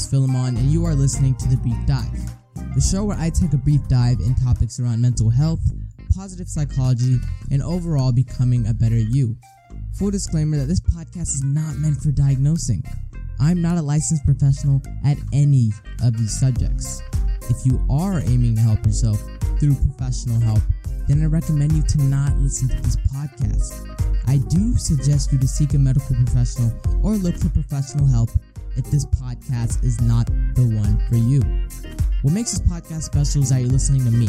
host Filimon, and you are listening to The Brief Dive, the show where I take a brief dive in topics around mental health, positive psychology, and overall becoming a better you. Full disclaimer that this podcast is not meant for diagnosing. I'm not a licensed professional at any of these subjects. If you are aiming to help yourself through professional help, then I recommend you to not listen to this podcast. I do suggest you to seek a medical professional or look for professional help if this podcast is not the one for you. What makes this podcast special is that you're listening to me,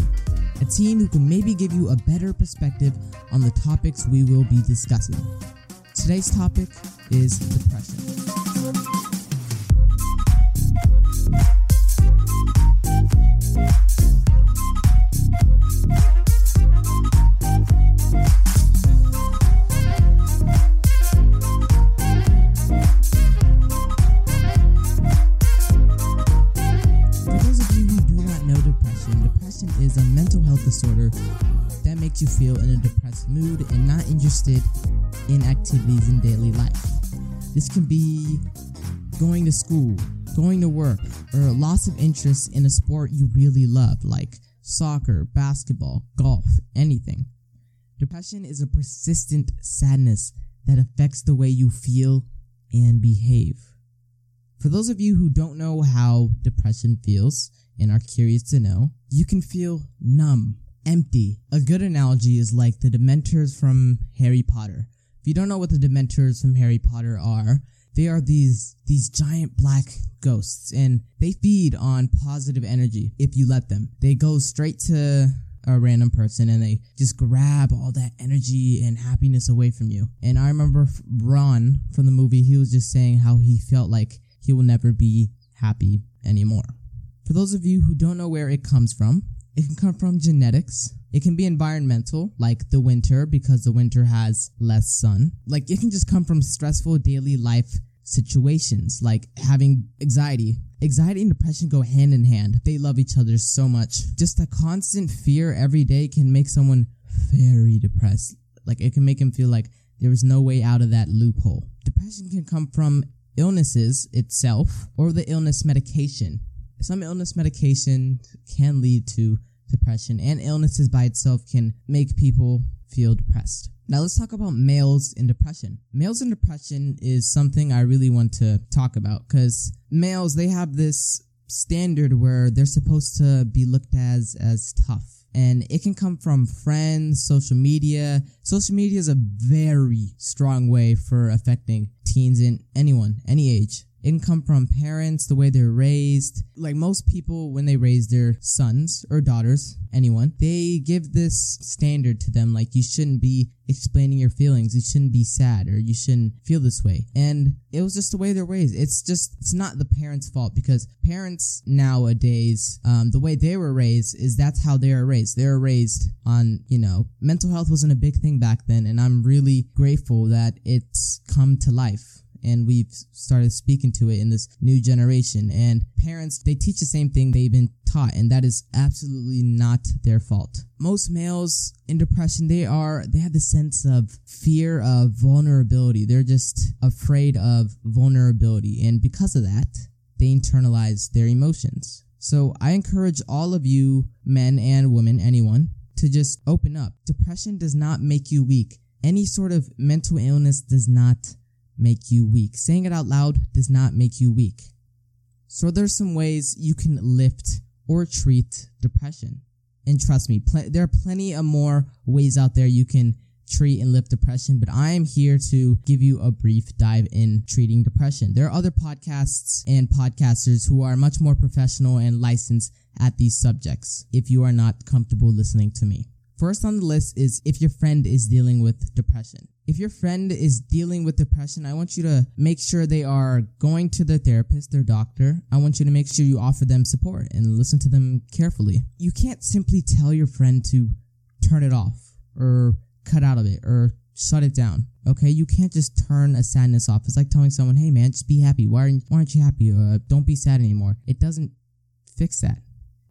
a team who can maybe give you a better perspective on the topics we will be discussing. Today's topic is depression. Interested in activities in daily life. This can be going to school, going to work, or a loss of interest in a sport you really love, like soccer, basketball, golf, anything. Depression is a persistent sadness that affects the way you feel and behave. For those of you who don't know how depression feels and are curious to know, you can feel numb, empty. A good analogy is like the Dementors from Harry Potter. If you don't know what the Dementors from Harry Potter are, they are these these giant black ghosts and they feed on positive energy if you let them. They go straight to a random person and they just grab all that energy and happiness away from you. And I remember Ron from the movie, he was just saying how he felt like he will never be happy anymore. For those of you who don't know where it comes from, it can come from genetics. It can be environmental, like the winter, because the winter has less sun. Like it can just come from stressful daily life situations, like having anxiety. Anxiety and depression go hand in hand. They love each other so much. Just a constant fear every day can make someone very depressed. Like it can make him feel like there is no way out of that loophole. Depression can come from illnesses itself or the illness medication. Some illness medication can lead to depression, and illnesses by itself can make people feel depressed. Now let's talk about males in depression. Males in depression is something I really want to talk about because males they have this standard where they're supposed to be looked as as tough and it can come from friends, social media. Social media is a very strong way for affecting teens in anyone, any age. It can come from parents, the way they're raised. Like most people, when they raise their sons or daughters, anyone, they give this standard to them like you shouldn't be explaining your feelings, you shouldn't be sad, or you shouldn't feel this way. And it was just the way they're raised. It's just, it's not the parents' fault because parents nowadays, um, the way they were raised is that's how they are raised. They are raised on, you know, mental health wasn't a big thing back then, and I'm really grateful that it's come to life and we've started speaking to it in this new generation. And parents, they teach the same thing they've been taught, and that is absolutely not their fault. Most males in depression, they are, they have the sense of fear of vulnerability. They're just afraid of vulnerability. And because of that, they internalize their emotions. So I encourage all of you, men and women, anyone, to just open up. Depression does not make you weak. Any sort of mental illness does not make you weak. Saying it out loud does not make you weak. So there's some ways you can lift or treat depression. And trust me, pl- there are plenty of more ways out there you can treat and lift depression, but I am here to give you a brief dive in treating depression. There are other podcasts and podcasters who are much more professional and licensed at these subjects if you are not comfortable listening to me. First on the list is if your friend is dealing with depression. If your friend is dealing with depression, I want you to make sure they are going to their therapist, their doctor. I want you to make sure you offer them support and listen to them carefully. You can't simply tell your friend to turn it off or cut out of it or shut it down. Okay, you can't just turn a sadness off. It's like telling someone, "Hey, man, just be happy. Why aren't, why aren't you happy? Uh, don't be sad anymore." It doesn't fix that.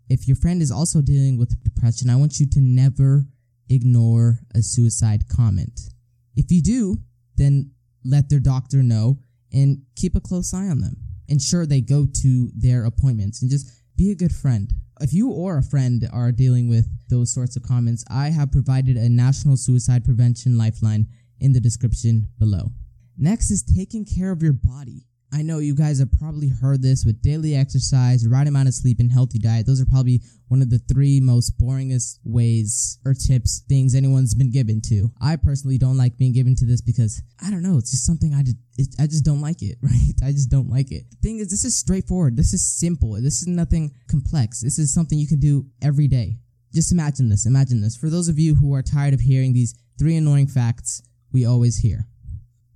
If your friend is also dealing with depression, I want you to never ignore a suicide comment. If you do, then let their doctor know and keep a close eye on them. ensure they go to their appointments and just be a good friend. If you or a friend are dealing with those sorts of comments, I have provided a national suicide prevention lifeline in the description below. Next is taking care of your body. I know you guys have probably heard this with daily exercise, right amount of sleep, and healthy diet. Those are probably one of the three most boringest ways or tips, things anyone's been given to. I personally don't like being given to this because I don't know. It's just something I just, it, I just don't like it, right? I just don't like it. The thing is, this is straightforward. This is simple. This is nothing complex. This is something you can do every day. Just imagine this. Imagine this. For those of you who are tired of hearing these three annoying facts we always hear.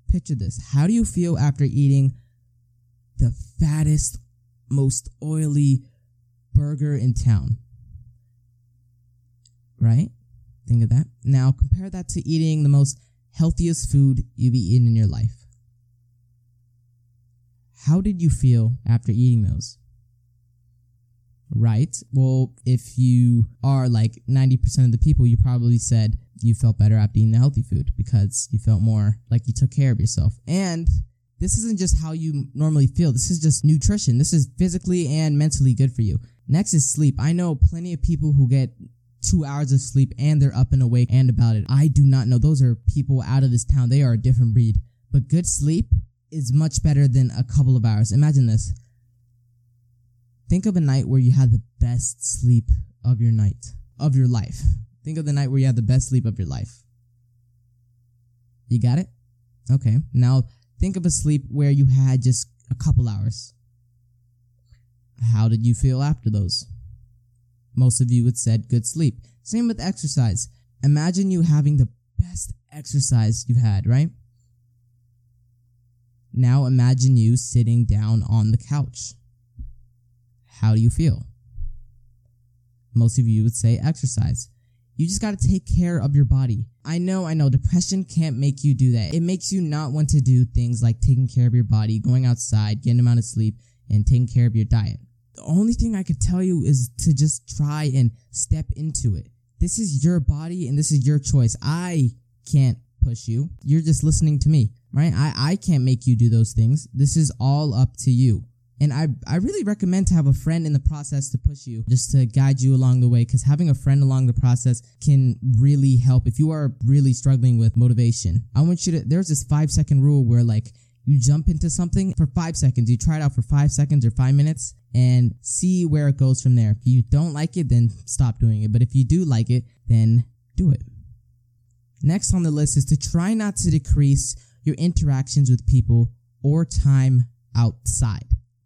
Picture this. How do you feel after eating the fattest, most oily burger in town. Right? Think of that. Now compare that to eating the most healthiest food you've eaten in your life. How did you feel after eating those? Right? Well, if you are like 90% of the people, you probably said you felt better after eating the healthy food because you felt more like you took care of yourself. And this isn't just how you normally feel. This is just nutrition. This is physically and mentally good for you. Next is sleep. I know plenty of people who get two hours of sleep and they're up and awake and about it. I do not know. Those are people out of this town. They are a different breed. But good sleep is much better than a couple of hours. Imagine this. Think of a night where you had the best sleep of your night, of your life. Think of the night where you had the best sleep of your life. You got it? Okay. Now Think of a sleep where you had just a couple hours. How did you feel after those? Most of you had said good sleep. Same with exercise. Imagine you having the best exercise you've had, right? Now imagine you sitting down on the couch. How do you feel? Most of you would say exercise. You just got to take care of your body. I know, I know, depression can't make you do that. It makes you not want to do things like taking care of your body, going outside, getting amount of sleep, and taking care of your diet. The only thing I could tell you is to just try and step into it. This is your body and this is your choice. I can't push you. You're just listening to me, right? I, I can't make you do those things. This is all up to you. And I, I really recommend to have a friend in the process to push you, just to guide you along the way, because having a friend along the process can really help if you are really struggling with motivation. I want you to, there's this five second rule where like, you jump into something for five seconds. You try it out for five seconds or five minutes and see where it goes from there. If you don't like it, then stop doing it. But if you do like it, then do it. Next on the list is to try not to decrease your interactions with people or time outside.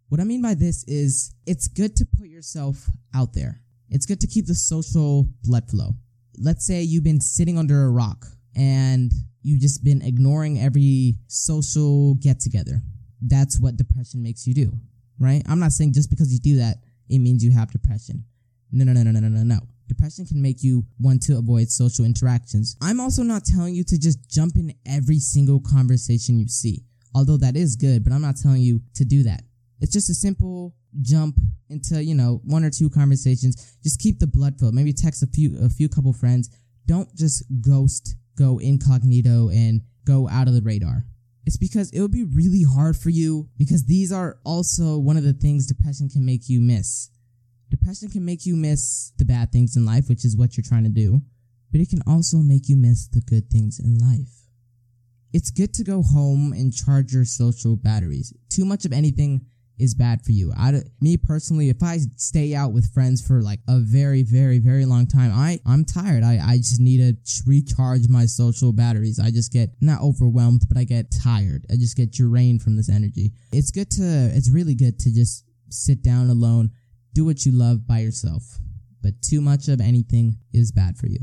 What I mean by this is it's good to put yourself out there. It's good to keep the social blood flow. Let's say you've been sitting under a rock and you've just been ignoring every social get together. That's what depression makes you do, right? I'm not saying just because you do that, it means you have depression. No, no, no, no, no, no, no. Depression can make you want to avoid social interactions. I'm also not telling you to just jump in every single conversation you see, although that is good, but I'm not telling you to do that. It's just a simple jump into, you know, one or two conversations. Just keep the blood flow. Maybe text a few, a few couple friends. Don't just ghost, go incognito and go out of the radar. It's because it would be really hard for you because these are also one of the things depression can make you miss. Depression can make you miss the bad things in life, which is what you're trying to do, but it can also make you miss the good things in life. It's good to go home and charge your social batteries. Too much of anything is bad for you. I, me personally, if I stay out with friends for like a very, very, very long time, I, I'm tired. I, I just need to recharge my social batteries. I just get not overwhelmed, but I get tired. I just get drained from this energy. It's good to, it's really good to just sit down alone, do what you love by yourself. But too much of anything is bad for you.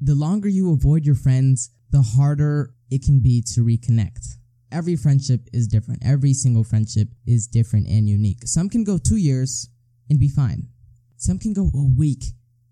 The longer you avoid your friends, the harder it can be to reconnect every friendship is different. Every single friendship is different and unique. Some can go two years and be fine. Some can go a week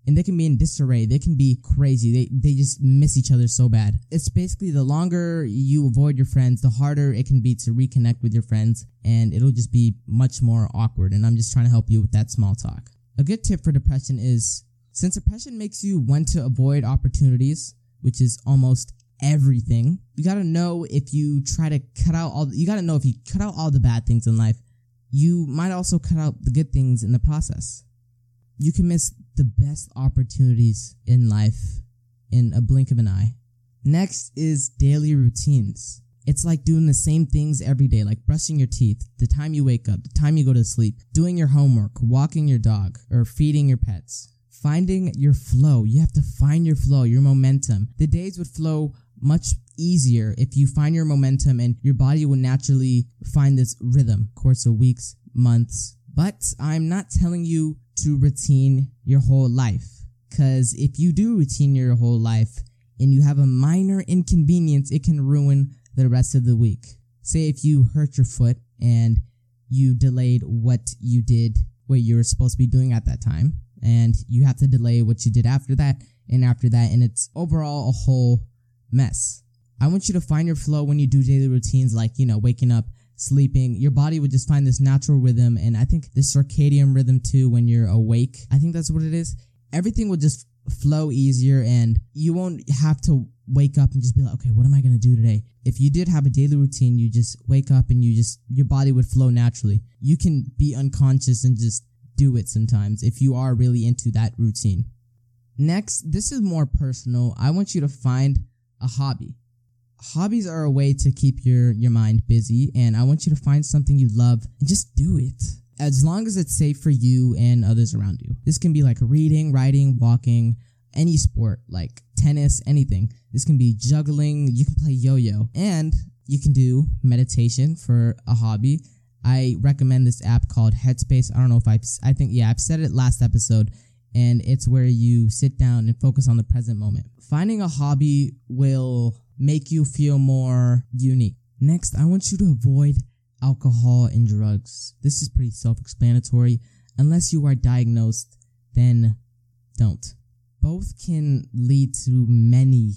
and they can be in disarray. They can be crazy. They, they just miss each other so bad. It's basically the longer you avoid your friends, the harder it can be to reconnect with your friends and it'll just be much more awkward. And I'm just trying to help you with that small talk. A good tip for depression is since depression makes you want to avoid opportunities, which is almost everything. You gotta know if you try to cut out all, you gotta know if you cut out all the bad things in life, you might also cut out the good things in the process. You can miss the best opportunities in life in a blink of an eye. Next is daily routines. It's like doing the same things every day, like brushing your teeth, the time you wake up, the time you go to sleep, doing your homework, walking your dog, or feeding your pets. Finding your flow. You have to find your flow, your momentum. The days would flow much easier if you find your momentum and your body will naturally find this rhythm course of weeks, months. But I'm not telling you to routine your whole life. Cause if you do routine your whole life and you have a minor inconvenience, it can ruin the rest of the week. Say if you hurt your foot and you delayed what you did, what you were supposed to be doing at that time, and you have to delay what you did after that and after that, and it's overall a whole mess. I want you to find your flow when you do daily routines like, you know, waking up, sleeping. Your body would just find this natural rhythm, and I think this circadian rhythm too when you're awake. I think that's what it is. Everything will just flow easier, and you won't have to wake up and just be like, okay, what am I going to do today? If you did have a daily routine, you just wake up and you just, your body would flow naturally. You can be unconscious and just do it sometimes if you are really into that routine. Next, this is more personal. I want you to find a hobby. Hobbies are a way to keep your, your mind busy, and I want you to find something you love and just do it. As long as it's safe for you and others around you. This can be like reading, writing, walking, any sport like tennis, anything. This can be juggling, you can play yo yo, and you can do meditation for a hobby. I recommend this app called Headspace. I don't know if I, I think, yeah, I've said it last episode, and it's where you sit down and focus on the present moment. Finding a hobby will make you feel more unique. Next, I want you to avoid alcohol and drugs. This is pretty self explanatory. Unless you are diagnosed, then don't both can lead to many,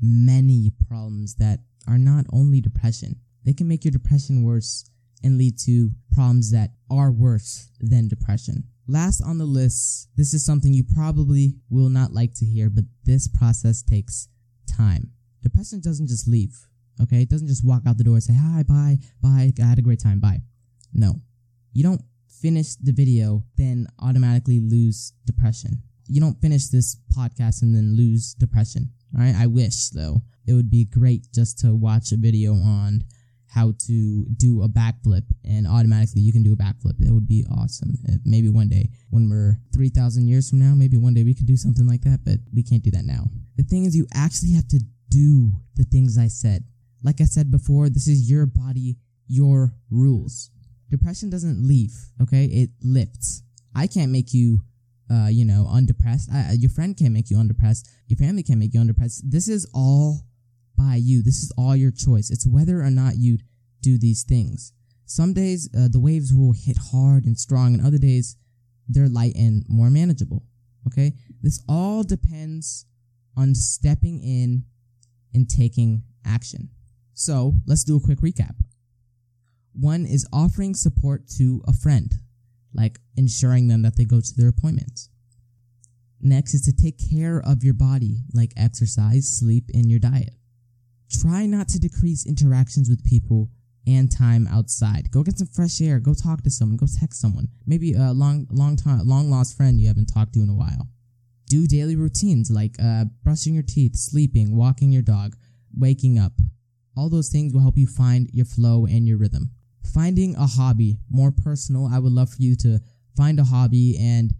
many problems that are not only depression. They can make your depression worse and lead to problems that are worse than depression. Last on the list, this is something you probably will not like to hear, but this process takes time. Depression doesn't just leave, okay? It doesn't just walk out the door and say, hi, bye, bye, I had a great time, bye. No. You don't finish the video, then automatically lose depression you don't finish this podcast and then lose depression. All right. I wish though it would be great just to watch a video on how to do a backflip and automatically you can do a backflip. It would be awesome. Maybe one day when we're 3,000 years from now, maybe one day we could do something like that, but we can't do that now. The thing is, you actually have to do the things I said. Like I said before, this is your body, your rules. Depression doesn't leave, okay? It lifts. I can't make you uh, you know, undepressed. Uh, your friend can't make you undepressed. Your family can't make you undepressed. This is all by you. This is all your choice. It's whether or not you do these things. Some days uh, the waves will hit hard and strong, and other days they're light and more manageable. Okay, this all depends on stepping in and taking action. So let's do a quick recap. One is offering support to a friend like ensuring them that they go to their appointments. Next is to take care of your body, like exercise, sleep, and your diet. Try not to decrease interactions with people and time outside. Go get some fresh air. Go talk to someone. Go text someone. Maybe a long, long time, long lost friend you haven't talked to in a while. Do daily routines like uh, brushing your teeth, sleeping, walking your dog, waking up. All those things will help you find your flow and your rhythm finding a hobby, more personal, I would love for you to find a hobby. And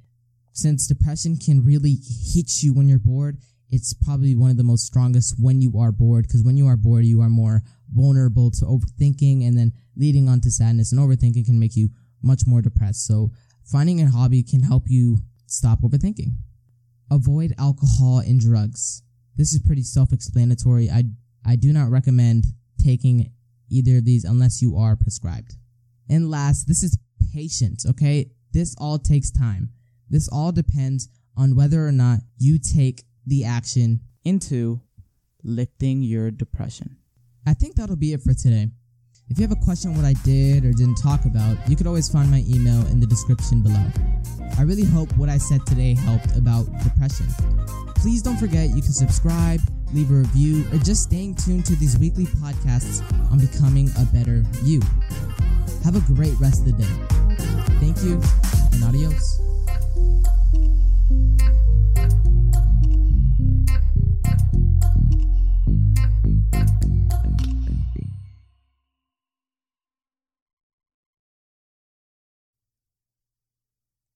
since depression can really hit you when you're bored, it's probably one of the most strongest when you are bored because when you are bored, you are more vulnerable to overthinking and then leading on to sadness. And overthinking can make you much more depressed. So, finding a hobby can help you stop overthinking. Avoid alcohol and drugs. This is pretty self explanatory. I, I do not recommend taking either of these unless you are prescribed. And last, this is patience, okay? This all takes time. This all depends on whether or not you take the action into lifting your depression. I think that'll be it for today. If you have a question on what I did or didn't talk about, you could always find my email in the description below. I really hope what I said today helped about depression. Please don't forget you can subscribe, leave a review, or just staying tuned to these weekly podcasts on becoming a better you. Have a great rest of the day. Thank you, and adios.